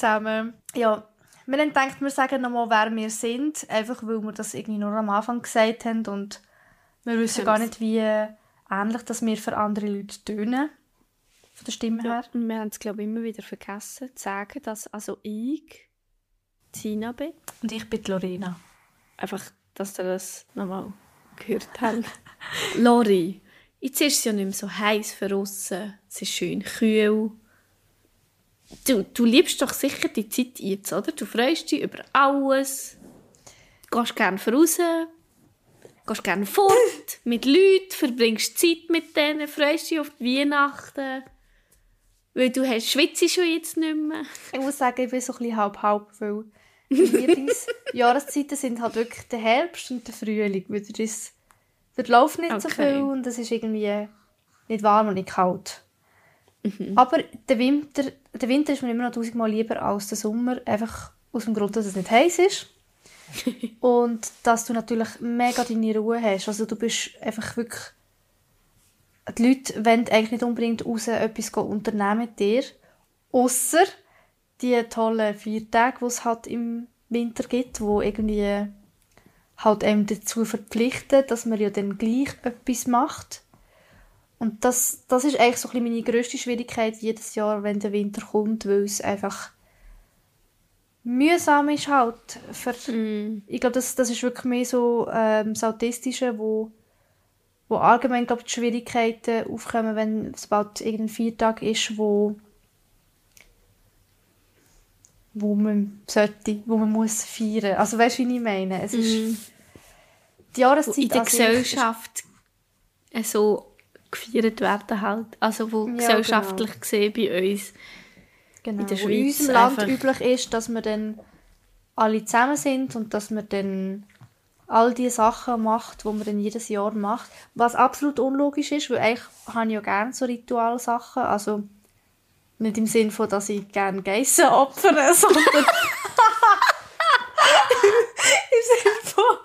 Zusammen. Ja, wir haben gedacht, wir sagen nochmal, wer wir sind, einfach weil wir das irgendwie nur am Anfang gesagt haben und wir wissen gar nicht, wie ähnlich dass wir für andere Leute tönen. Von der Stimme Ja, her. und wir haben es, glaube ich, immer wieder vergessen zu sagen, dass also ich Tina bin. Und ich bin Lorena. Einfach, dass ihr das nochmal gehört habt. Lori, jetzt ist es ja nicht mehr so heiß für aussen. Es ist schön kühl. Du, du liebst doch sicher die Zeit jetzt, oder? Du freust dich über alles. Gehst gerne voraus. Gehst gerne fort mit Leuten, verbringst Zeit mit denen, freust dich auf die Weihnachten. Weil du hast schwitzt schon jetzt nicht mehr. Ich muss sagen, ich bin so ein bisschen halb-halb, weil Lieblingsjahreszeiten sind halt wirklich der Herbst und der Frühling, weil ist dort läuft nicht so Okay. viel und es ist irgendwie nicht warm und nicht kalt. Aber der Winter, der Winter ist mir immer noch tausendmal lieber als der Sommer, einfach aus dem Grund, dass es nicht heiß ist. und dass du natürlich mega deine Ruhe hast. Also du bist einfach wirklich... Die Leute wollen eigentlich nicht unbedingt raus etwas unternehmen mit dir. Ausser die tollen vier Tage, die es halt im Winter gibt, wo irgendwie halt einem dazu verpflichten, dass man ja dann gleich etwas macht. Und das, das ist eigentlich so ein bisschen meine grösste Schwierigkeit jedes Jahr, wenn der Winter kommt, weil es einfach mühsam ist halt. Für, Ich glaube, das, das ist wirklich mehr so ähm, das Autistische, wo, wo allgemein glaub, die Schwierigkeiten aufkommen, wenn es bald irgendein Viertag ist, wo wo man sollte, wo man muss feiern. Also weißt du, wie ich meine? Es ist die Wo Jahreszeit in der Gesellschaft äh, so gefeiert werden halt. Also wo Ja, gesellschaftlich gesehen bei uns. genau, in der wo in Schweiz unserem Land üblich ist, dass wir dann alle zusammen sind und dass man dann all die Sachen macht, die man dann jedes Jahr macht. Was absolut unlogisch ist, weil eigentlich habe ich ja gerne so Ritualsachen. Also nicht im Sinn von, dass ich gerne Geissen opfere, sondern im Sinn von...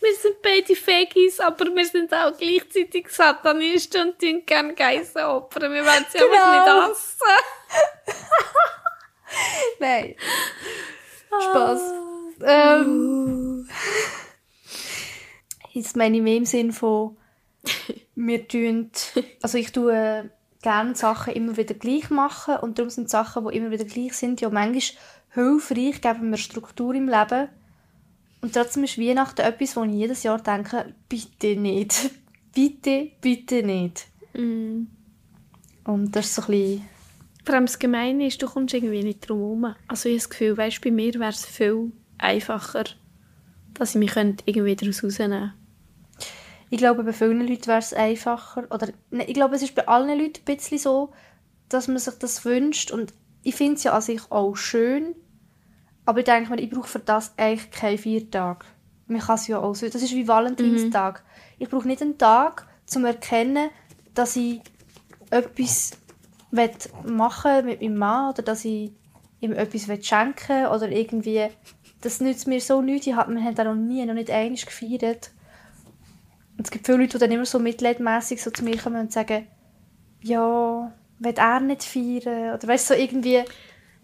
Wir sind beide Fegis, aber wir sind auch gleichzeitig Satanisten und tun gerne Geissen opfern. Wir wollen sie Genau. einfach nicht hassen. Nein. Spaß. Ähm, jetzt meine ich mehr im Sinn von, wir tun, also ich tue gerne Sachen immer wieder gleich machen und darum sind Sachen, die immer wieder gleich sind, ja manchmal hilfreich, geben mir Struktur im Leben. Und trotzdem ist Weihnachten etwas, wo ich jedes Jahr denke, bitte nicht. Bitte, bitte nicht. Und das ist so ein bisschen... Vor allem das Gemeine ist, du kommst irgendwie nicht drum herum. Also ich habe das Gefühl, weißt, bei mir wäre es viel einfacher, dass ich mich könnte irgendwie daraus rausnehmen Ich glaube, bei vielen Leuten wäre es einfacher. Oder, ne, ich glaube, es ist bei allen Leuten ein bisschen so, dass man sich das wünscht. Und ich finde es ja an sich auch schön. Aber ich denke mir, ich brauche für das eigentlich keinen Viertag. Man kann es ja auch so. Das ist wie Valentinstag. Ich brauche nicht einen Tag, um zu erkennen, dass ich etwas machen mit meinem Mann oder dass ich ihm etwas schenken oder irgendwie. Das nützt mir so nichts. Ich hab, wir haben da noch nie, noch nicht einmal gefeiert. Und es gibt viele Leute, die dann immer so mitleidmässig so zu mir kommen und sagen, ja, will er nicht feiern? Oder weißt du, so irgendwie,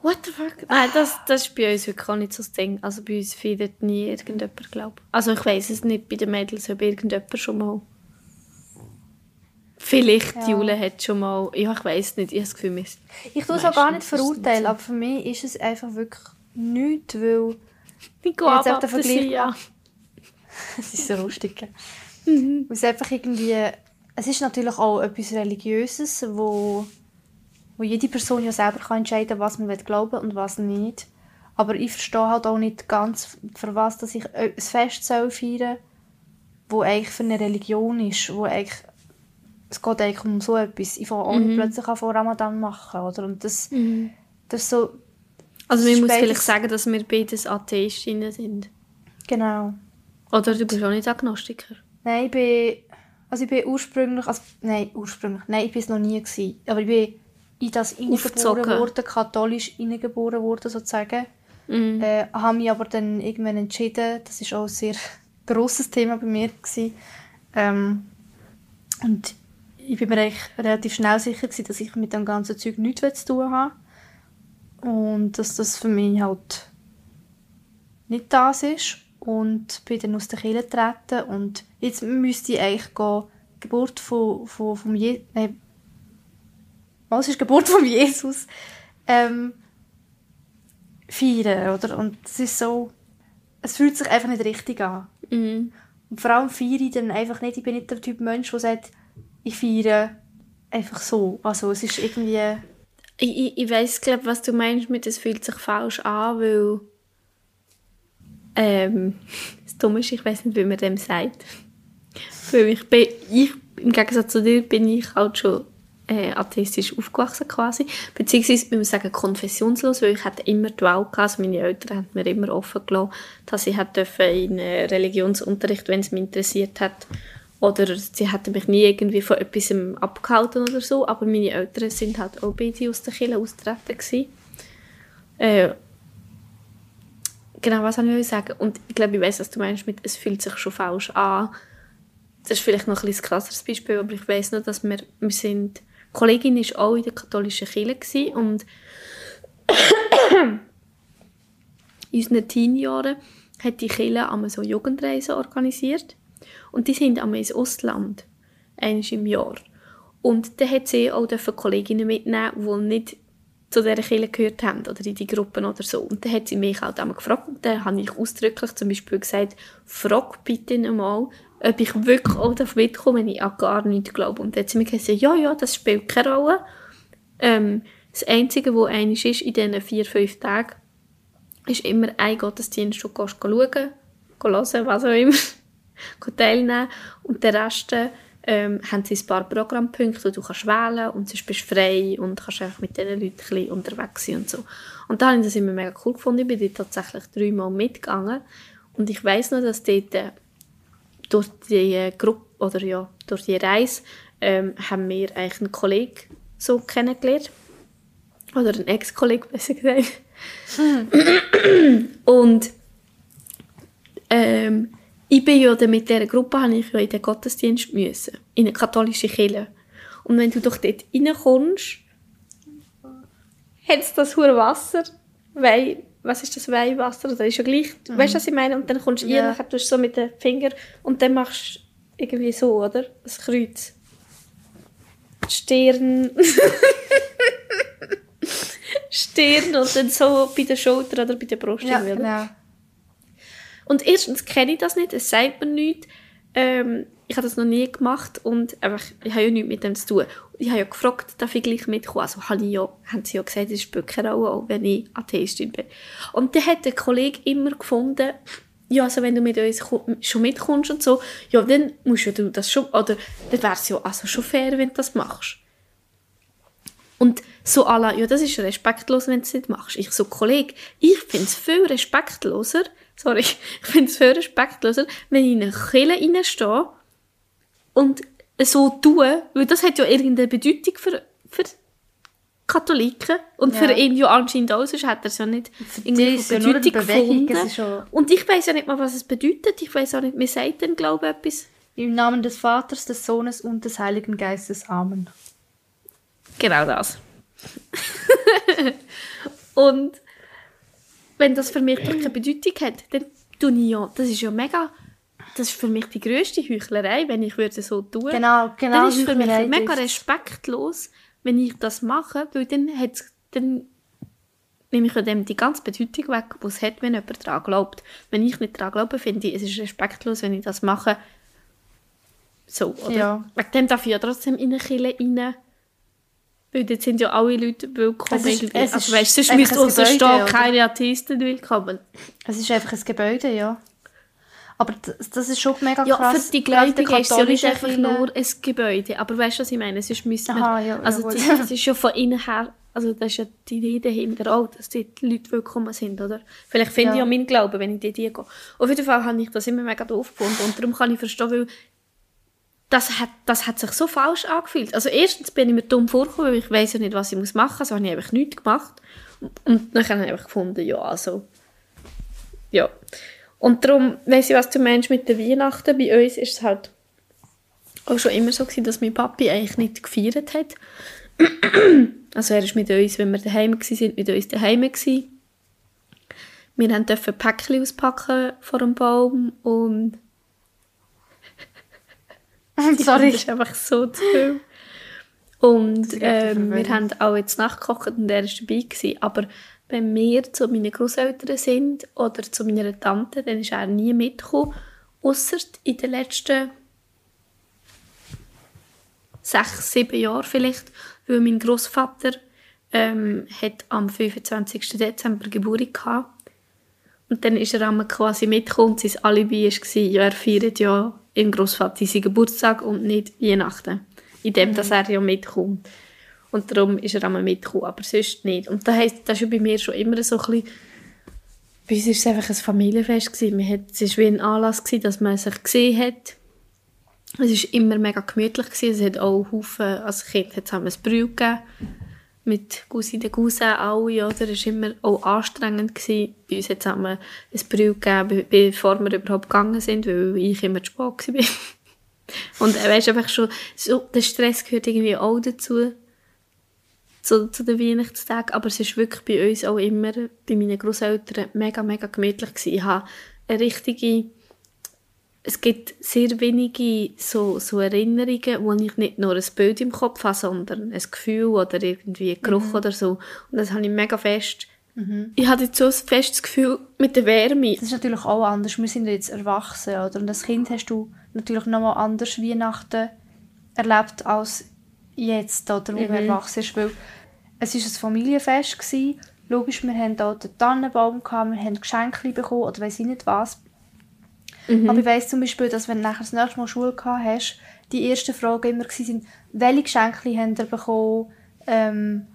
What the fuck? Nein, das, das ist bei uns wirklich auch nicht so das Ding. Also bei uns feiert nie irgendjemand, glaube ich. Also ich weiss es nicht bei den Mädels, ob irgendjemand schon mal... Vielleicht Ja. Jule hat schon mal... Ja, ich weiss nicht. Ich habe das Gefühl, wir ich tue es auch gar nicht ist verurteilen, aber für mich ist es einfach wirklich nichts, weil Ich gehe jetzt auch den Vergleich machen. es ist so lustig. Weil es einfach irgendwie, es ist natürlich auch etwas Religiöses, wo, wo jede Person ja selber kann entscheiden was man will glauben und was nicht. Aber ich verstehe halt auch nicht ganz, für was dass ich ein Fest soll feiern wo eigentlich für eine Religion ist, wo eigentlich es geht eigentlich um so etwas. Ich fange auch nicht plötzlich an vor Ramadan machen, oder? Und das, das ist so, Also Das man muss vielleicht sagen, dass wir beides Atheistinnen sind. genau. Oder du bist auch nicht Agnostiker. Nein, ich bin, also ich bin ursprünglich, also, nein, ursprünglich, nein, ich bin es noch nie gewesen, aber ich bin in das hineingeboren worden, katholisch hineingeboren worden, sozusagen. Mhm. Äh, habe mich aber dann irgendwann entschieden, das ist auch ein sehr grosses Thema bei mir gewesen, ähm, und ich bin mir eigentlich relativ schnell sicher gewesen, dass ich mit dem ganzen Zeug nichts zu tun habe. Und dass das für mich halt nicht das ist. Und bin dann aus der Kirche getreten. Und jetzt müsste ich eigentlich gehen, Geburt von, von, von Je Nein. Was ist die Geburt von Jesus? Ähm, feiern, oder? Und es ist so, es fühlt sich einfach nicht richtig an. Mhm. Und vor allem feiere ich dann einfach nicht, ich bin nicht der Typ Mensch, der sagt, ich feiere einfach so. Also es ist irgendwie... Ich, ich, ich weiss, glaub, was du meinst mit, es fühlt sich falsch an, weil ähm, das Dumme ist, ich weiß nicht, wie man dem sagt. Weil ich bin, ich, im Gegensatz zu dir, bin ich halt schon äh, atheistisch aufgewachsen quasi. Beziehungsweise, wir sagen konfessionslos, weil ich hatte immer die Wahl gehabt, also meine Eltern haben mir immer offen gelassen, dass ich hätte in Religionsunterricht, wenn es mich interessiert hat, oder sie hätten mich nie irgendwie von etwas abgehalten oder so, aber meine Eltern sind halt auch beide aus der Kirche austreten Äh, genau, was soll ich sagen? Und ich glaube, ich weiß, was du meinst mit, es fühlt sich schon falsch an. Das ist vielleicht noch ein, krasseres Beispiel, aber ich weiß nur, dass wir, wir sind, Kollegin war auch in der katholischen Kirche und in unseren Teenjahren hat die Kirche einmal so Jugendreisen organisiert und die sind einmal ins Ostland, einmal im Jahr. Und dann hat sie auch Kolleginnen mitnehmen, die nicht zu dieser Kirche gehört haben oder in die Gruppen oder so. Und dann hat sie mich halt einmal gefragt und dann habe ich ausdrücklich zum Beispiel gesagt, frag bitte einmal, ob ich wirklich auch mitkomme, wenn ich an gar nichts glaube. Und dann hat sie mir gesagt, ja, ja, das spielt keine Rolle. Ähm, das Einzige, was eines ist in diesen vier, fünf Tagen, ist immer ein Gottesdienst, wo du schauen, hören, was auch immer, teilnehmen und der Rest ähm, haben sie ein paar Programmpunkte, die du kannst wählen und sonst bist du frei und kannst einfach mit diesen Leuten unterwegs sein und so. Und da habe ich das immer mega cool gefunden. Ich bin dort tatsächlich dreimal mitgegangen und ich weiß noch, dass dort äh, durch die äh, Gruppe oder ja, durch die Reise ähm, haben wir eigentlich einen Kollegen so kennengelernt. Oder einen Ex-Kollegen, besser gesagt. Hm. und ähm, ich bin ja mit dieser Gruppe habe ich ja in den Gottesdienst müssen, in eine katholische Kirche. Und wenn du doch dort reinkommst, hat es das hohe Wasser, weil, was ist das Weihwasser? Das ist ja gleich, mhm. weißt du, was ich meine? Und dann kommst du ja. rein, du so mit den Fingern und dann machst du irgendwie so, oder? Das Kreuz. Stirn. Stirn und dann so bei der Schulter oder bei der Brust. Ja, genau. Und erstens kenne ich das nicht, es sagt mir nichts. Ähm, ich habe das noch nie gemacht und einfach, ich habe ja nichts mit dem zu tun. Ich habe ja gefragt, darf ich gleich mitkommen? Also habe ich ja, haben sie ja gesagt, es keine Rolle, auch wenn ich Atheistin bin. Und dann hat der Kollege immer gefunden, ja, also wenn du mit uns schon mitkommst und so, ja, dann musst du das schon, oder dann wäre es ja also schon fair, wenn du das machst. Und so alle, ja, das ist respektlos, wenn du es nicht machst. Ich so, Kollege, ich finde es viel respektloser, sorry, ich finde es viel respektloser, wenn ich in eine Kille reinstehe und so tue, weil das hat ja irgendeine Bedeutung für, für Katholiken und ja. für ihn ja anscheinend auch, sonst hat er es ja nicht irgendwie ja Bedeutung gefunden. Und ich weiß ja nicht mal, was es bedeutet. Ich weiß auch nicht, mir sagt dann, glaube ich, etwas. Im Namen des Vaters, des Sohnes und des Heiligen Geistes. Amen. Genau das. und wenn das für mich keine Bedeutung hat, dann tue ich ja, das ist ja mega, das ist für mich die grösste Heuchlerei, wenn ich würde so tun. Genau, genau. Dann ist für mich mega respektlos, wenn ich das mache, weil dann, dann nehme ich dem die ganze Bedeutung weg, die es hat, wenn jemand daran glaubt. Wenn ich nicht daran glaube, finde ich, es ist respektlos, wenn ich das mache. So, oder? Ja. Wegen dem darf ich ja trotzdem in eine Kirche rein weil dort sind ja alle Leute willkommen. Es ist, es also, weißt, sonst müsste stehen keine Atheisten willkommen. Es ist einfach ein Gebäude, ja. Aber das, das ist schon mega ja, krass. für die Gläubigen ist es ja nicht einfach nur ein Gebäude. Aber weißt du, was ich meine? Es ist, müssen Aha, ja, also das, das, ist ja von innen her, also das ist ja die Idee dahinter auch, dass dort Leute willkommen sind, oder? Vielleicht finde ja. ich ja meinen Glauben, wenn ich dort gehe. Auf jeden Fall habe ich das immer mega doof gefunden und darum kann ich verstehen, weil das hat, das hat sich so falsch angefühlt. Also erstens bin ich mir dumm vorgekommen, weil ich weiß ja nicht, was ich machen muss. Also habe ich einfach nichts gemacht. Und dann habe ich einfach gefunden, ja, also, ja. Und darum, weiss ich, was du meinst mit den Weihnachten. Bei uns ist es halt auch schon immer so, gewesen, dass mein Papi eigentlich nicht gefeiert hat. also er ist mit uns, wenn wir daheim waren, mit uns daheim gewesen. Wir durften Päckchen auspacken vor dem Baum und Sorry. Das ist einfach so zu viel. Und ähm, wir haben auch jetzt nachgekocht und er war dabei. Gewesen. Aber wenn wir zu meinen Großeltern sind oder zu meiner Tante, dann ist er nie mitgekommen. Ausser in den letzten sechs, sieben Jahren vielleicht, weil mein Großvater ähm, hat am 25. Dezember Geburtstag hatte. Und dann ist er einmal quasi mitgekommen und sein Alibi war, ja, er feiert ja im Großvater seinen Geburtstag und nicht Weihnachten. In dem, mhm. dass er ja mitkommt. Und darum ist er einmal mitgekommen, aber sonst nicht. Und das heisst, das ist bei mir schon immer so ein bisschen, bei uns war es einfach ein Familienfest. Gewesen. hat, es war wie ein Anlass, gewesen, dass man sich gesehen hat. Es war immer mega gemütlich. Gewesen. Es hat auch Haufen, als Kind hat es ein Brühe gegeben mit Cousine, Cousin, alle, oder? Es war immer auch anstrengend. Gewesen. Bei uns hat es ein Brühe gegeben, bevor wir überhaupt gegangen sind, weil ich immer zu spät war. Und äh, weißt, einfach schon, so, der Stress gehört irgendwie auch dazu, zu, zu den Weihnachtstagen. Aber es ist wirklich bei uns auch immer, bei meinen Großeltern, mega, mega gemütlich gewesen. Ich habe eine richtige es gibt sehr wenige so, so Erinnerungen, wo ich nicht nur ein Bild im Kopf habe, sondern ein Gefühl oder irgendwie ein Geruch mhm. oder so. Und das habe ich mega fest. Mhm. Ich hatte jetzt so ein festes Gefühl mit der Wärme. Das ist natürlich auch anders. Wir sind jetzt erwachsen, oder? Und als Kind hast du natürlich noch mal anders Weihnachten erlebt als jetzt, oder, wo mhm. man erwachsen ist. Weil es war ein Familienfest. Gewesen. Logisch, wir hatten auch den Tannenbaum, gehabt, wir haben Geschenke bekommen oder weiß ich nicht was. Mhm. Aber ich weiss zum Beispiel, dass wenn du nachher das nächste Mal Schule gehabt hast, die ersten Fragen immer waren, welche Geschenke habt ihr bekommen, ähm,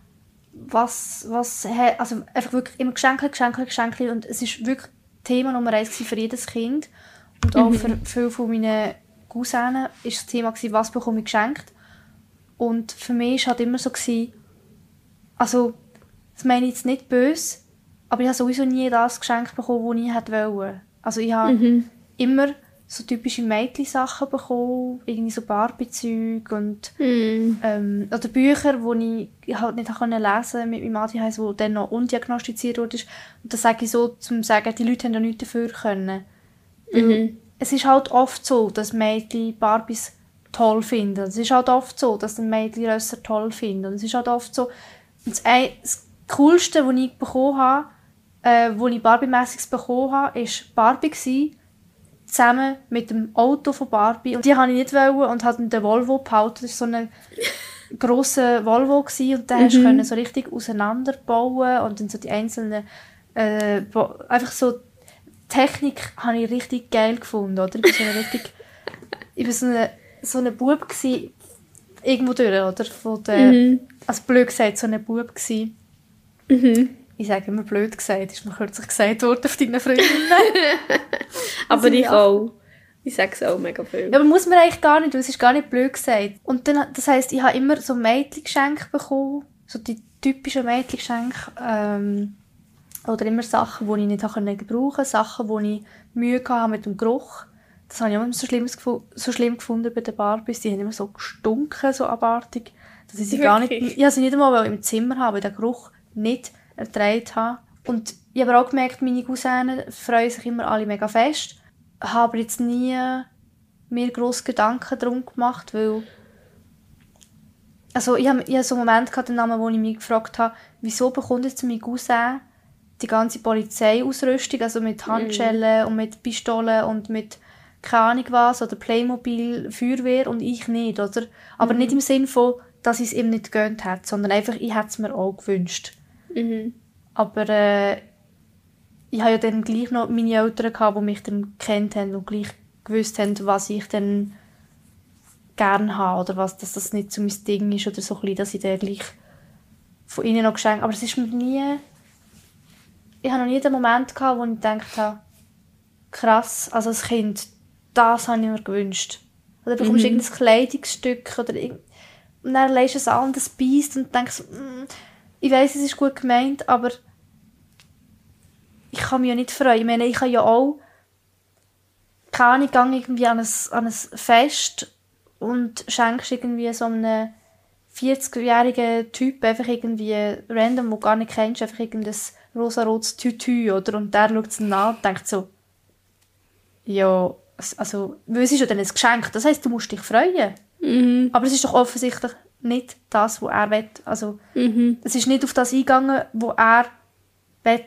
was, was, also einfach wirklich immer Geschenke, Geschenke, Geschenke und es ist wirklich Thema Nummer eins für jedes Kind und auch mhm. für viele von meinen Cousinen ist das Thema gewesen, was bekomme ich geschenkt und für mich war halt immer so, gewesen, also das meine ich jetzt nicht böse, aber ich habe sowieso nie das Geschenk bekommen, das ich wollte. Also ich habe mhm immer so typische Mädchen-Sachen bekommen, irgendwie so Barbie-Zeug und mm. ähm, oder Bücher, die ich halt nicht lesen konnte mit meinem ADHS, wo dann noch undiagnostiziert wurde. Und das sage ich so, zum sagen, die Leute haben ja nichts dafür können. Mhm. Es ist halt oft so, dass Mädchen Barbies toll finden. Es ist halt oft so, dass ein Mädchen Rösser toll finden. Und es ist halt oft so, das, das Coolste, was ich bekommen habe, äh, wo ich Barbie-mässiges bekommen habe, war Barbie gewesen, zusammen mit dem Auto von Barbie. Und die wollte ich nicht wollen und hatte den Volvo behalten. Das war so ein grosser Volvo gewesen, und den mhm. so richtig auseinanderbauen und dann so die einzelnen äh, einfach so Technik habe ich richtig geil gefunden, oder? Ich war so richtig ich war so ein so eine Bub gewesen, irgendwo durch, oder? Von der, mhm. Also blöd gesagt, so ein Bub gewesen. Mhm ich sage immer blöd gesagt, ist mir kürzlich gesagt worden auf deinen Freundinnen. aber ich auch. Ich sage es auch mega viel. Ja, aber muss man eigentlich gar nicht, weil es ist gar nicht blöd gesagt. Und dann, das heisst, ich habe immer so Mädchengeschenke bekommen, so die typischen Mädchengeschenke, ähm, oder immer Sachen, die ich nicht gebrauchen konnte, Sachen, wo ich Mühe hatte mit dem Geruch. Das habe ich immer so, schlimm, so schlimm gefunden bei den Barbies. Die haben immer so gestunken, so abartig. Dass ich sie gar nicht, ich habe sie nicht einmal im Zimmer haben, weil der Geruch nicht ertragen habe. Und ich habe auch gemerkt, meine Cousinen freuen sich immer alle mega fest. Ich habe jetzt nie mir grosse Gedanken darum gemacht, weil also ich habe, ich habe so einen Moment gehabt, wo ich mich gefragt habe, wieso bekommt jetzt mein Cousin die ganze Polizeiausrüstung, also mit mhm. Handschellen mm. und mit Pistolen und mit keine Ahnung was oder Playmobil, Feuerwehr und ich nicht, oder? Aber mm. nicht im Sinn von, dass ich es ihm nicht gegönnt hätte, sondern einfach, ich hätte es mir auch gewünscht. Mhm. Aber äh, ich hatte ja dann gleich noch meine Eltern, gehabt, die mich dann kennt haben und gleich gewusst haben, was ich dann gerne habe oder was, dass das nicht so mein Ding ist oder so ein dass ich dann gleich von ihnen noch geschenkt Aber es ist mir nie... Ich habe noch nie den Moment gehabt, wo ich gedacht habe, krass, also als Kind, das habe ich mir gewünscht. Oder bekommst du mhm. irgendein Kleidungsstück oder irgend... und dann lässt du ein anderes Biest und denkst, mm, ich weiß, es ist gut gemeint, aber ich kann mich ja nicht freuen. Ich meine, ich kann ja auch keine Ahnung, irgendwie an ein, an ein Fest und schenkst irgendwie so einem 40-jährigen Typ einfach irgendwie random, wo du gar nicht kennst, einfach irgendein rosarotes Tütü, oder? Und der schaut es an und denkt so, ja, also, weil es ist ja dann ein Geschenk, das heisst, du musst dich freuen. Mhm. Aber es ist doch offensichtlich nicht das, was er will. Also, Mhm. es ist nicht auf das eingegangen, wo er will.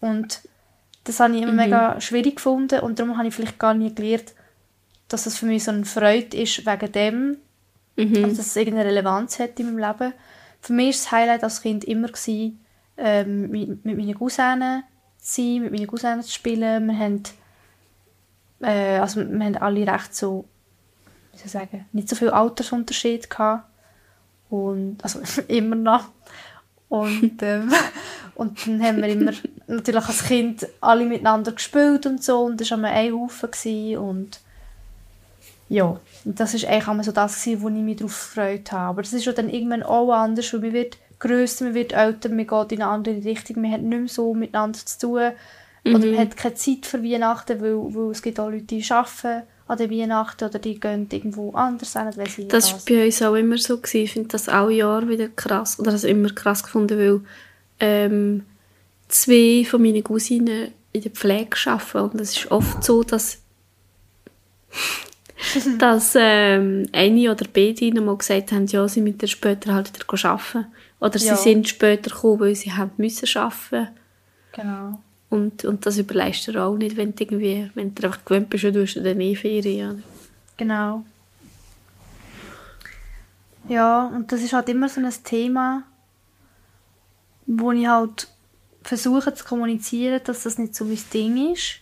Und das habe ich immer Mhm. mega schwierig gefunden und darum habe ich vielleicht gar nie gelernt, dass es für mich so eine Freude ist wegen dem, Mhm. also dass es irgendeine Relevanz hat in meinem Leben. Für mich war das Highlight als Kind immer, gewesen, ähm, mit, mit meinen Cousinen zu sein, mit meinen Cousinen zu spielen. Wir haben, äh, also wir haben alle recht so, wie soll ich sagen, nicht so viel Altersunterschied gehabt. Und, also immer noch. Und, ähm, und dann haben wir immer, natürlich als Kind, alle miteinander gespielt und so. Und das war immer ein Haufen. Gewesen. Und ja, und das war eigentlich immer so das, gewesen, wo ich mich darauf gefreut habe. Aber das ist ja dann irgendwann auch anders, weil man wird grösser, man wird älter, man geht in eine andere Richtung, man hat nicht mehr so miteinander zu tun. Oder man hat keine Zeit für Weihnachten, weil, weil es gibt auch Leute, die arbeiten an der Weihnachten oder die gehen irgendwo anders hin, Das war bei uns auch immer so. Gewesen. Ich finde das alle Jahre wieder krass. Oder also immer krass gefunden, weil ähm, zwei von meinen Cousinen in der Pflege arbeiten. Und es ist oft so, dass, dass ähm, eine oder beide mal gesagt haben, ja, sie müssen später halt wieder arbeiten. Oder Ja. sie sind später gekommen, weil sie haben müssen arbeiten Genau. Und, und das überleistet dir auch nicht, wenn du, irgendwie, wenn du einfach gewöhnt bist, du hast dann eh Ferien. oder? Genau. Ja, und das ist halt immer so ein Thema, wo ich halt versuche zu kommunizieren, dass das nicht so mein Ding ist.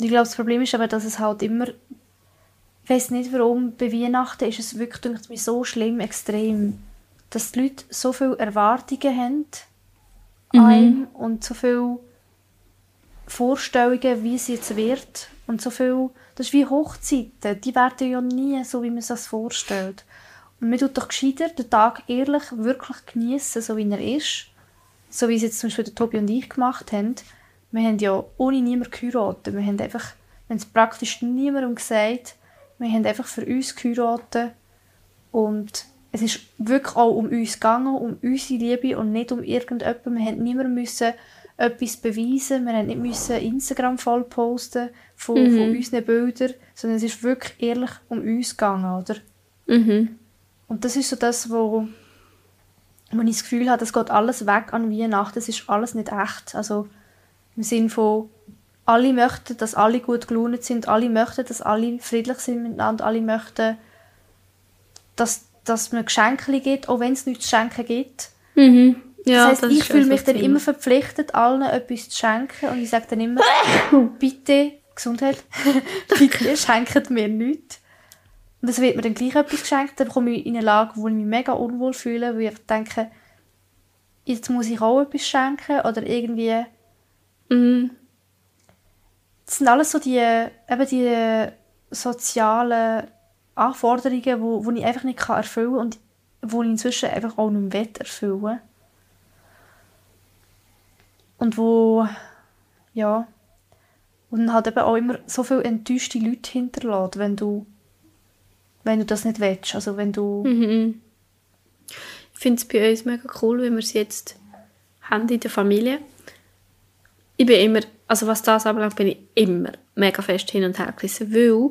Ich glaube, das Problem ist aber, dass es halt immer, ich weiß nicht warum, bei Weihnachten ist es wirklich, denke so schlimm, extrem, dass die Leute so viele Erwartungen haben an einem und so viele Vorstellungen, wie es jetzt wird. Und so viel, das ist wie Hochzeiten, die werden ja nie so, wie man sich das vorstellt. Und man tut doch gescheiter den Tag ehrlich wirklich genießen, so wie er ist. So wie es jetzt zum Beispiel der Tobi und ich gemacht haben. Wir haben ja ohne niemanden geheiratet. Wir haben einfach, haben es praktisch niemandem gesagt. Wir haben einfach für uns geheiratet. Und es ist wirklich auch um uns gegangen, um unsere Liebe und nicht um irgendjemanden. Wir haben niemandem müssen etwas beweisen. Wir haben nicht müssen Instagram voll posten von, von unseren Bildern, sondern es ist wirklich ehrlich um uns gegangen, oder? Mhm. Und das ist so das, wo, wo ich das Gefühl habe, es geht alles weg an Weihnachten, es ist alles nicht echt. Also im Sinne von, alle möchten, dass alle gut gelaunt sind, alle möchten, dass alle friedlich sind miteinander, alle möchten, dass, dass man Geschenke gibt, auch wenn es nichts zu schenken gibt. Mhm. Ja, das heisst, das ich fühle mich dann Thema. immer verpflichtet, allen etwas zu schenken und ich sage dann immer, bitte, Gesundheit, bitte schenkt mir nichts. Und es wird mir dann gleich etwas geschenkt, dann komme ich in eine Lage, wo ich mich mega unwohl fühle, weil ich denke, jetzt muss ich auch etwas schenken oder irgendwie, Mhm. das sind alles so die, eben die sozialen Anforderungen, wo, wo ich einfach nicht kann erfüllen kann und wo ich inzwischen einfach auch nicht mehr will erfüllen Und wo, ja, und halt eben auch immer so viele enttäuschte Leute hinterlässt, wenn du, wenn du das nicht willst. Also wenn du, Mhm. Ich finde es bei uns mega cool, wenn wir es jetzt haben in der Familie. Ich bin immer, also was das anbelangt, bin ich immer mega fest hin und her gerissen, weil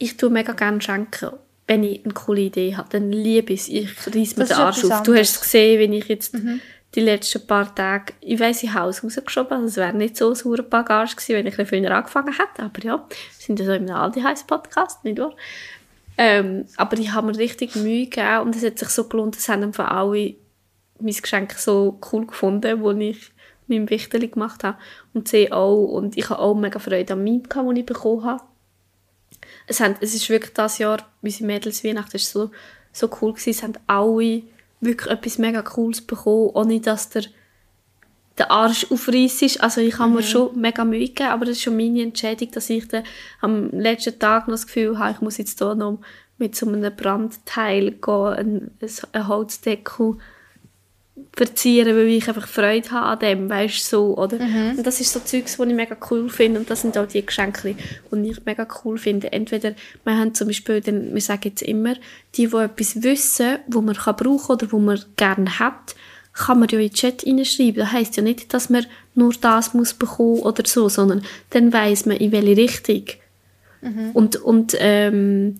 ich tue mega gerne schenken. Wenn ich eine coole Idee habe, dann liebe ich es. Ich reiss mir Das den Arsch auf. Du hast es gesehen, wenn ich jetzt die letzten paar Tage, ich weiss, ich habe alles rausgeschoben, also es wäre nicht so ein sauer Bagage gewesen, wenn ich ein bisschen früher angefangen hätte, aber ja, wir sind ja so im aldi heiß podcast nicht wahr? Ähm, aber ich habe mir richtig Mühe gegeben und es hat sich so gelohnt, es haben einfach alle mein Geschenk so cool gefunden, wo ich meinem Wichterli gemacht habe und sie auch und ich habe auch mega Freude an meinem den ich bekommen habe. Es, haben, es ist wirklich das Jahr, unsere Mädels Weihnachten ist so, so cool gewesen, es haben alle wirklich etwas mega Cooles bekommen, ohne dass der der Arsch aufreißt. Also ich habe mir schon mega Mühe gegeben, aber das ist schon meine Entscheidung, dass ich dann am letzten Tag noch das Gefühl habe, ich muss jetzt hier noch mit so einem Brandteil gehen, ein, ein Holzdeckel verzieren, weil ich einfach Freude habe an dem, weißt du, so, oder? Und das ist so Zeugs, was ich mega cool finde und das sind auch die Geschenke, die ich mega cool finde. Entweder, wir haben zum Beispiel, den, wir sagen jetzt immer, die, die etwas wissen, wo man kann brauchen oder wo man gerne hat, kann man ja in den Chat reinschreiben. Das heisst ja nicht, dass man nur das muss bekommen oder so, sondern dann weiss man, in welche Richtung. Und, und, ähm,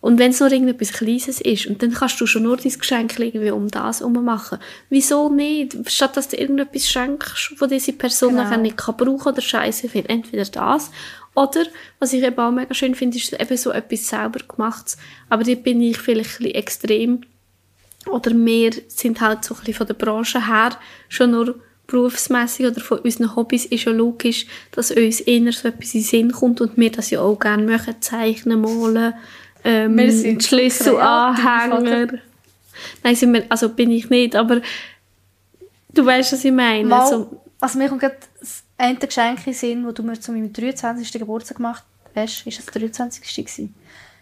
und wenn es nur irgendetwas Kleines ist, und dann kannst du schon nur dein Geschenk irgendwie um das herum machen. Wieso nicht? Statt dass du irgendetwas schenkst, wo diese Person Genau. nachher nicht kann brauchen oder scheiße findet. Entweder das, oder, was ich eben auch mega schön finde, ist eben so etwas selber gemachtes. Aber dort bin ich vielleicht ein bisschen extrem. Oder wir sind halt so ein bisschen von der Branche her schon nur berufsmässig oder von unseren Hobbys ist ja logisch, dass uns eher so etwas in den Sinn kommt und wir das ja auch gerne machen, zeichnen, malen, ähm, Wir sind so Schlüsselanhänger. Nein, sind wir, also bin ich nicht, aber du weißt, was ich meine. Mal, So, also mir kommt gerade das eine Geschenk in Sinn, das du mir zu meinem 23. Geburtstag gemacht hast. Ist das der 23. gewesen?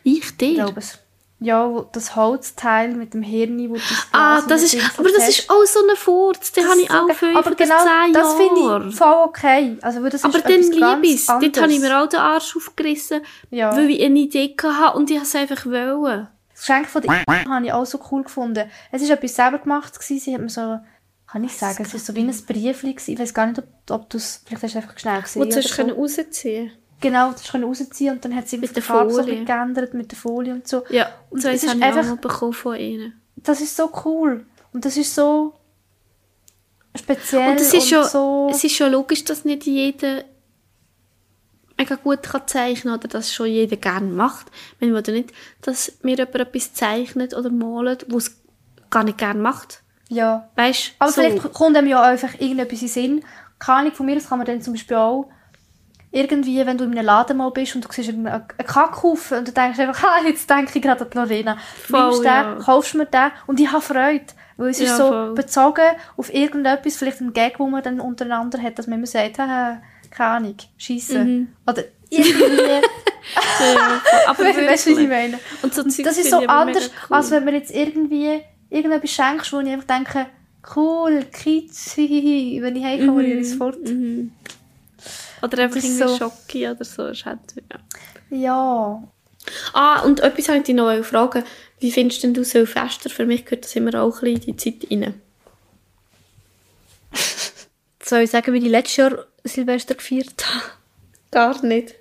ich Ich dir? glaube es. Ja, wo das Holzteil mit dem Hirn, wo du das Ah, das und ist, aber das hast. ist auch so ein Furz, den Das habe ich auch für geil. Aber genau, zehn das finde ich voll okay. Also, weil das Aber ist dann liebe ich es. Dort habe ich mir auch den Arsch aufgerissen, Ja. weil ich eine Idee hatte und ich es einfach wollen. Das Geschenk von der habe ich auch so cool gefunden. Es war etwas selber gemacht. Gewesen. Sie hat mir so, kann ich sagen, es war so wie ein Briefli. Ich weiß gar nicht, ob, ob du es, vielleicht hast du es einfach schnell gesehen. Wo du hast so. können rausziehen Genau, das können rausziehen und dann hat sie Mit der Farbe so geändert mit der Folie und so. Ja, und so eins ist einfach- bekommen von ihnen. Das ist so cool. Und das ist so speziell Und es ist, schon, so... es ist schon logisch, dass nicht jeder mega gut kann zeichnen oder dass schon jeder gerne macht. Man will ja nicht, dass mir jemand etwas zeichnet oder malt, was es gar nicht gerne macht. ja. Weißt Aber so. vielleicht kommt einem ja einfach irgendetwas in den Sinn. Keine Ahnung, von mir aus kann man dann zum Beispiel auch irgendwie, wenn du in einem Laden mal bist und du siehst einen Kackhaufen und du denkst einfach, ha, jetzt denke ich gerade an die Lorena. Voll, Nimmst den, ja. kaufst mir den und ich habe Freude. Weil es Ja, ist so voll. bezogen auf irgendetwas, vielleicht ein Gag, wo man dann untereinander hat, dass man immer sagt, keine Ahnung, schiessen. Mhm. Oder irgendwie, Ja, aber weißt du, was ich meine? Und so Zeugs Das ist so anders, cool. als wenn man jetzt irgendwie irgendetwas schenkst, wo ich einfach denke, cool, Kids, hihihi, wenn ich heimkomme, mhm. ich fort. Mhm. Oder einfach irgendwie so- Schocki oder so. halt, ja. Ja. Ah, und etwas wollte ich dich noch fragen. Wie findest denn du Silvester? Für mich gehört das immer auch ein bisschen in die Zeit rein. Soll ich sagen, wie ich letztes Jahr Silvester gefeiert habe? Gar nicht.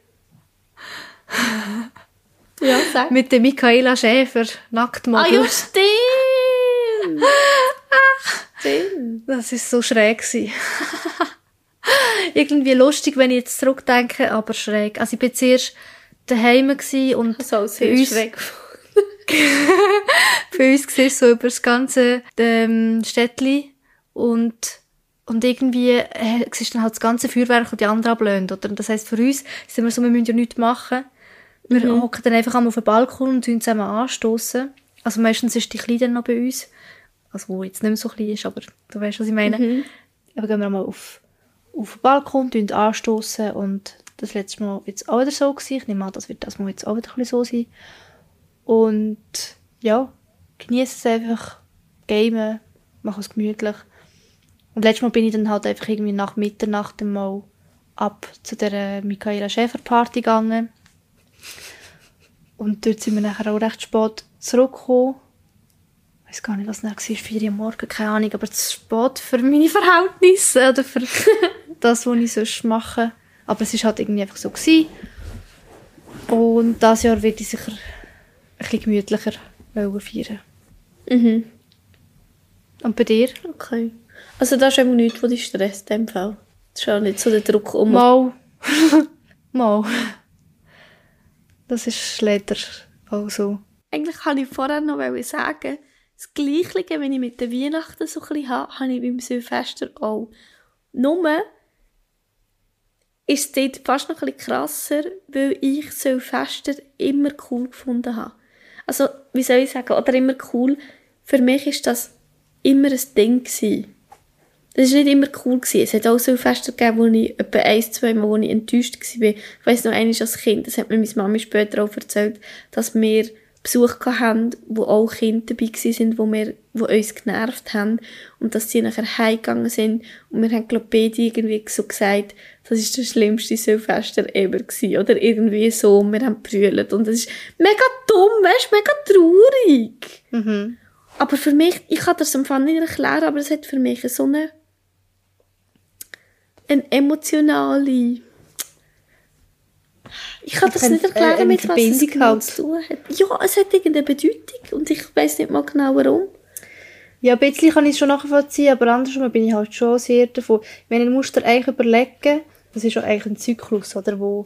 ja, sag. Mit der Michaela Schäfer, Ah Nacktmodel. ja, stimmt! stimmt. Das war so schräg. Irgendwie lustig, wenn ich jetzt zurückdenke, aber schräg. Also ich war zuerst daheim gewesen und So sehr uns, schräg. bei uns du so über das ganze ähm, Städtli und und irgendwie äh, du dann halt das ganze Feuerwerk und die anderen ablöhnt, oder? Und das heisst, für uns sind wir so, wir müssen ja nichts machen. Wir hocken dann einfach einmal auf den Balkon und tun zusammen anstoßen. Also meistens ist die Kleine dann noch bei uns. Also, wo jetzt nicht mehr so klein ist, aber du weißt, was ich meine. Aber gehen wir mal auf, auf den Balkon, anstoßen und das letzte Mal jetzt auch wieder so gewesen. Ich nehme an, das wird das Mal jetzt auch wieder so sein. Und ja, genieße es einfach, gamen, mache es gemütlich. Und letztes Mal bin ich dann halt einfach irgendwie nach Mitternacht mal ab zu der Michaela Schäfer Party gegangen. Und dort sind wir nachher auch recht spät zurückgekommen. Ich weiß gar nicht, was nachher war, 4 Uhr am Morgen, keine Ahnung, aber zu spät für meine Verhältnisse oder für das, was ich sonst mache. Aber es war halt irgendwie einfach so. Gewesen. Und dieses Jahr werde ich sicher ein bisschen gemütlicher feiern. Mhm. Und bei dir? Okay. Also das ist eben nichts, was dich stresst in dem Fall. Das ist auch nicht so der Druck um. Mal. Mal. Das ist leider auch so. Eigentlich kann ich vorher noch sagen, das Gleiche, wenn ich mit den Weihnachten so ein bisschen habe, habe ich beim Silvester auch. Nur ist es dort fast noch ein bisschen krasser, weil ich Silvester immer cool gefunden habe. Also, wie soll ich sagen, oder immer cool. Für mich ist das immer ein Ding gewesen. Das war nicht immer cool. Gewesen. Es hat auch Silvester gegeben, wo ich etwa ein, zwei Mal wo ich enttäuscht war. Ich weiss noch, einmal als Kind, das hat mir meine Mami später auch erzählt, dass wir Besuch hatten, wo auch Kinder dabei waren, wo, wir, wo uns genervt haben und dass sie nachher heimgegangen sind und wir haben glaube beide irgendwie so gesagt, das ist das schlimmste Silvester ever gewesen, oder irgendwie so, wir haben brüllt und das ist mega dumm, weißt, mega traurig. Mhm. Aber für mich, ich kann das am Anfang nicht erklären, aber es hat für mich so eine, eine emotionale ich kann das nicht erklären, eine mit was es genau zu tun hat. Ja, es hat irgendeine Bedeutung und ich weiß nicht mal genau warum. Ja, ein bisschen kann ich es schon nachvollziehen, aber andersrum bin ich halt schon sehr davon. Wenn du musst dir eigentlich überlegen, das ist ja eigentlich ein Zyklus, oder, wo,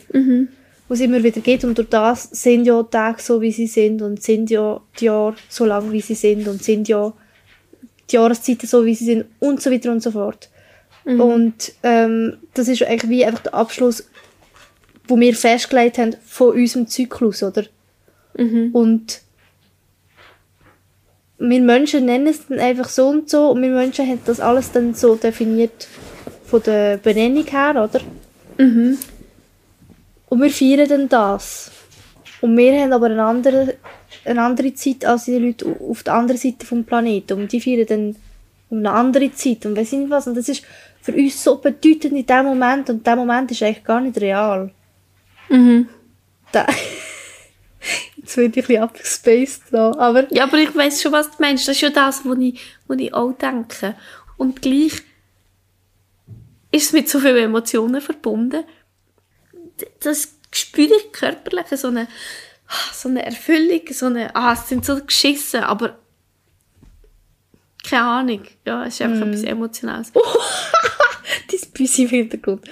wo es immer wieder geht und durch das sind ja die Tage so, wie sie sind und sind ja die Jahre so lang, wie sie sind und sind ja die Jahreszeiten so, wie sie sind und so weiter und so fort. Und ähm, das ist eigentlich wie einfach der Abschluss, wo wir festgelegt haben von unserem Zyklus, oder? Und wir Menschen nennen es dann einfach so und so und wir Menschen haben das alles dann so definiert von der Benennung her, oder? Und wir feiern dann das. Und wir haben aber eine andere, eine andere Zeit als die Leute auf der anderen Seite vom Planeten. Und die feiern dann um eine andere Zeit und weiss ich nicht was. Und das ist für uns so bedeutend in dem Moment und der Moment ist eigentlich gar nicht real. Da Jetzt werde ich ein bisschen abgespaced da, aber Ja, aber ich weiß schon, was du meinst. Das ist ja das, was ich, was ich auch denke. Und gleich ist es mit so vielen Emotionen verbunden. Das spüre ich körperlich, so eine, so eine Erfüllung, so eine, ah, es sind so geschissen, aber keine Ahnung. Ja, es ist einfach etwas Emotionales. dein Büsi im Hintergrund.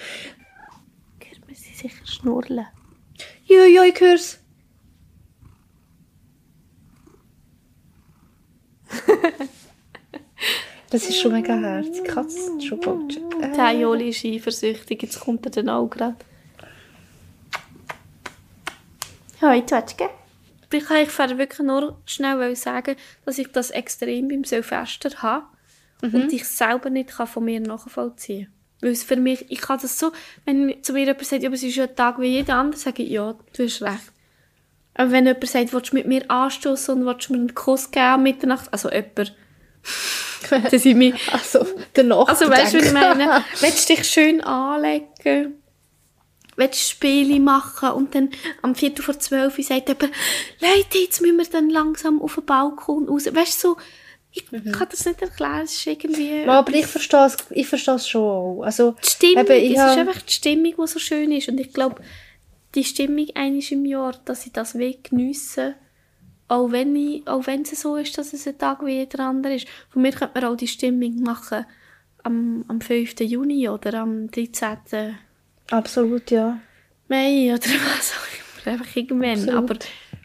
Sicher schnurren. Ja, ja, ich hör's. Das ist schon mega herzig. Katze ist schon falsch. Äh, Der Joli ist eifersüchtig, jetzt kommt er dann auch gerade. Hoi, Twetschke. Ich kann ich vorher wirklich nur schnell sagen, dass ich das extrem beim Silvester habe und ich selber nicht kann von mir nachvollziehen kann. Weil es für mich, ich kann das so, wenn zu mir jemand sagt, ja, es ist ja ein Tag wie jeder andere, sage ich, ja, du hast recht. Aber wenn jemand sagt, willst du mit mir anstoßen und willst du mir einen Kuss geben am Mitternacht, also jemand, dann sind wir, Also, danach. also weißt du, was ich meine? Willst du dich schön anlegen? Willst du Spiele machen? Und dann am Viertel vor zwölf sagt jemand, Leute, jetzt müssen wir dann langsam auf den Balkon raus. Weißt du, so, ich kann das nicht erklären, es ist irgendwie... Ja, aber ich verstehe es, ich verstehe es schon auch. Also, die Stimmung, eben, ich es ist hab- einfach die Stimmung, die so schön ist. Und ich glaube, die Stimmung eines im Jahr, dass ich das will geniessen auch wenn, ich, auch wenn es so ist, dass es ein Tag wie jeder andere ist. Von mir könnte man auch die Stimmung machen am, am 5. Juni oder am 13. absolut, ja. Mai oder was auch immer. Einfach irgendwann. Absolut. Aber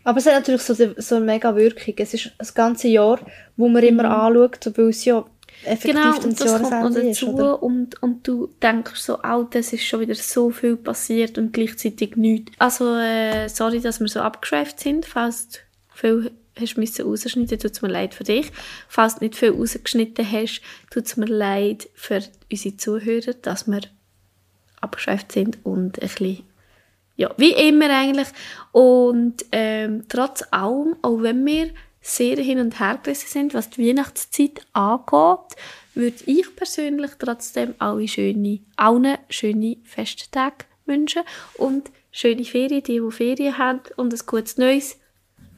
Aber es hat natürlich so, so eine mega Wirkung. Es ist das ganze Jahr, wo man immer anschaut, weil es ja effektiv genau, das das kommt noch Jahresende ist, dazu. oder? Und, und du denkst so, oh, das ist schon wieder so viel passiert und gleichzeitig nichts. Also, äh, sorry, dass wir so abgeschweift sind. Falls du viel hast müssen rausschneiden, tut es mir leid für dich. Falls du nicht viel rausgeschnitten hast, tut es mir leid für unsere Zuhörer, dass wir abgeschweift sind und ein bisschen ja, wie immer eigentlich. Und ähm, trotz allem, auch wenn wir sehr hin und her gerissen sind, was die Weihnachtszeit angeht, würde ich persönlich trotzdem alle schöne, allen schöne Festtage wünschen und schöne Ferien, die, die Ferien haben und ein gutes Neues.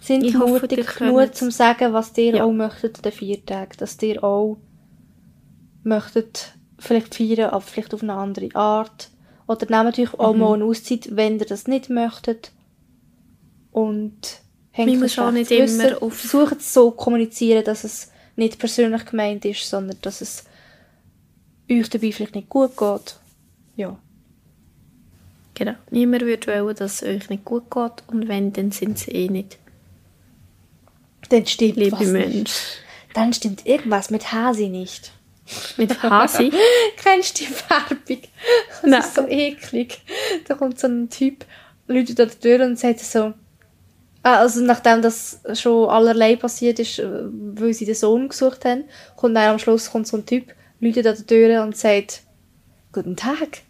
Sind Ich hoffe, mutig genug, könnt's. zum zu sagen, was ihr Ja. auch möchtet an den vier Tagen. Dass ihr auch möchtet vielleicht feiern, aber vielleicht auf eine andere Art. Oder nehmt natürlich auch Mhm. mal eine Auszeit, wenn ihr das nicht möchtet. Und hängt muss auch nicht schlechtes immer auf- Versucht es so zu kommunizieren, dass es nicht persönlich gemeint ist, sondern dass es euch dabei vielleicht nicht gut geht. Ja. Genau. Niemand würde wollen, dass es euch nicht gut geht und wenn, dann sind sie eh nicht Dann stimmt liebe was nicht. Menschen. Dann stimmt irgendwas mit Hasi nicht. Mit Hasi. Kennst du die Werbung? Das Nein. ist so eklig. Da kommt so ein Typ, läutet an der Tür und sagt so, ah, also nachdem das schon allerlei passiert ist, äh, weil sie den Sohn gesucht haben, kommt dann am Schluss kommt so ein Typ, läutet an der Tür und sagt, guten Tag.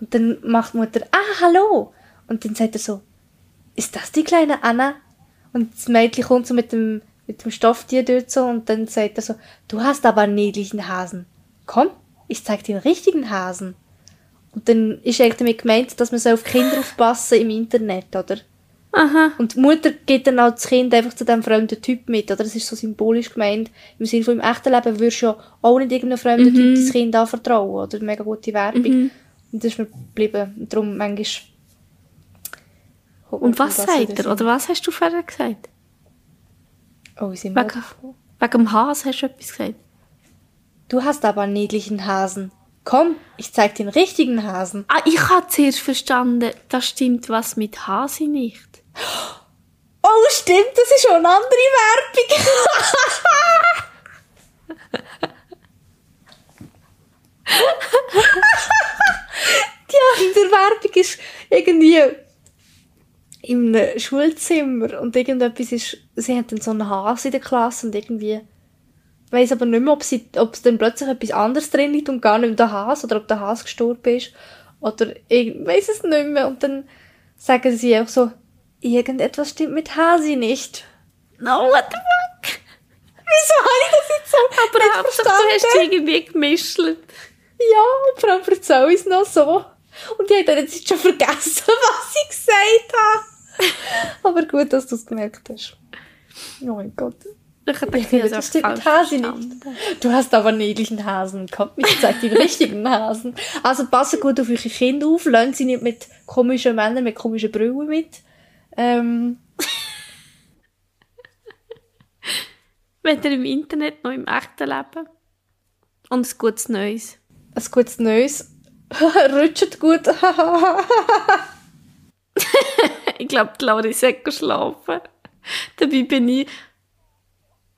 Und dann macht die Mutter, ah, hallo. Und dann sagt er so, ist das die kleine Anna? Und das Mädchen kommt so mit dem, mit dem Stofftier dort so und dann sagt er so, du hast aber einen niedlichen Hasen. Komm, ich zeig dir einen richtigen Hasen. Und dann ist eigentlich damit gemeint, dass man so auf Kinder aufpassen im Internet, oder? Aha. Und die Mutter geht dann auch das Kind einfach zu dem fremden Typ mit, oder? Das ist so symbolisch gemeint. Im Sinne von, im echten Leben würdest du ja auch nicht irgendeinem fremden Typ das Kind anvertrauen, oder? Mega gute Werbung. Und das ist mir geblieben. Und darum manchmal... Und was sagt er? Oder was hast du vorher gesagt? Oh, wie sind wir Wegen, wegen dem Hase hast du etwas gesagt. Du hast aber einen niedlichen Hasen. Komm, ich zeig dir den richtigen Hasen. Ah, ich habe zuerst verstanden, da stimmt was mit Hase nicht. Oh, stimmt, das ist schon eine andere Werbung. Die andere Werbung ist irgendwie im Schulzimmer und irgendetwas ist, sie hat dann so einen Hase in der Klasse und irgendwie weiß aber nicht mehr, ob sie, ob es dann plötzlich etwas anderes drin liegt und gar nicht mehr der Hase oder ob der Hase gestorben ist oder ich weiß es nicht mehr und dann sagen sie auch so, irgendetwas stimmt mit Hasi nicht. No, what the fuck? Wieso habe ich das jetzt so Aber nicht Hauptsache, du hast es verstanden? irgendwie gemischt. Ja, und vor allem erzähle ich es noch so. Und ich habe jetzt schon vergessen, was ich gesagt habe. Aber gut, dass du es gemerkt hast. Oh mein Gott. Ich Ja, habe das stimmt verstanden. nicht. Du hast aber einen niedlichen Hasen. Komm, ich zeig dir den richtigen Hasen. Also passt gut auf eure Kinder auf. Lasst sie nicht mit komischen Männern mit komischen Brillen mit. Ähm, Weder im Internet noch im echten Leben. Und ein gutes Neues. ein gutes Neues. Rutscht gut. Ich glaube, die Laura ist schlafen. Dabei bin ich...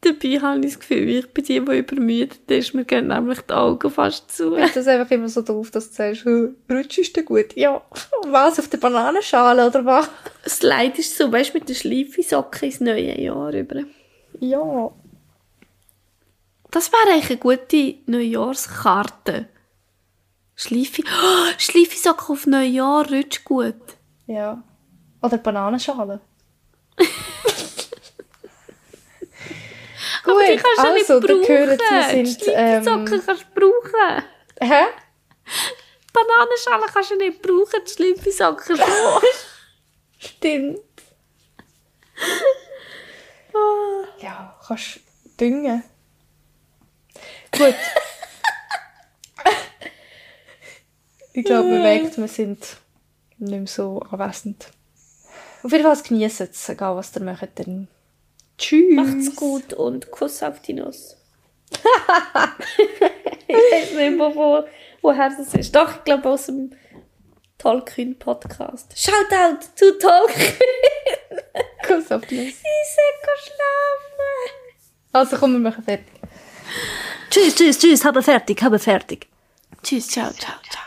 Dabei habe ich das Gefühl, ich bin die, die übermüdet ist. Mir gehen nämlich die Augen fast zu. Ich das einfach immer so drauf, dass du sagst, «Hä, rutschst du gut? Ja. Was, auf der Bananenschale oder was? Das Leid ist so, weißt du, mit der Schleifensocken ins neue Jahr rüber. Ja. Das wäre eigentlich eine gute Neujahrskarte. Schleife... Oh, Schleifensocken auf Neujahr rutscht gut. Ja. Oder Bananenschale. Aber die Gut, kannst du also, nicht brauchen. gehören sie sind, ähm, kannst du brauchen. Hä? Bananenschale kannst du nicht brauchen, die Schleifensocken schon. Stimmt. ja, kannst düngen. Gut. ich glaube, man merkt, wir sind nicht mehr so anwesend. Auf jeden Fall genießen es, egal was ihr macht. Dann tschüss. Macht's gut und Kuss auf die Nuss. ich weiß nicht mehr, wo, woher das ist. Doch, ich glaube aus dem Tolkien Podcast. Shoutout zu Tolkien! Kuss auf die Nuss. Ich soll schlafen. Also komm, wir machen fertig. Tschüss, tschüss, tschüss, habe fertig, habe fertig. Tschüss, ciao, ciao, ciao.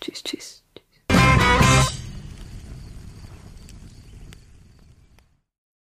Tschüss, tschüss.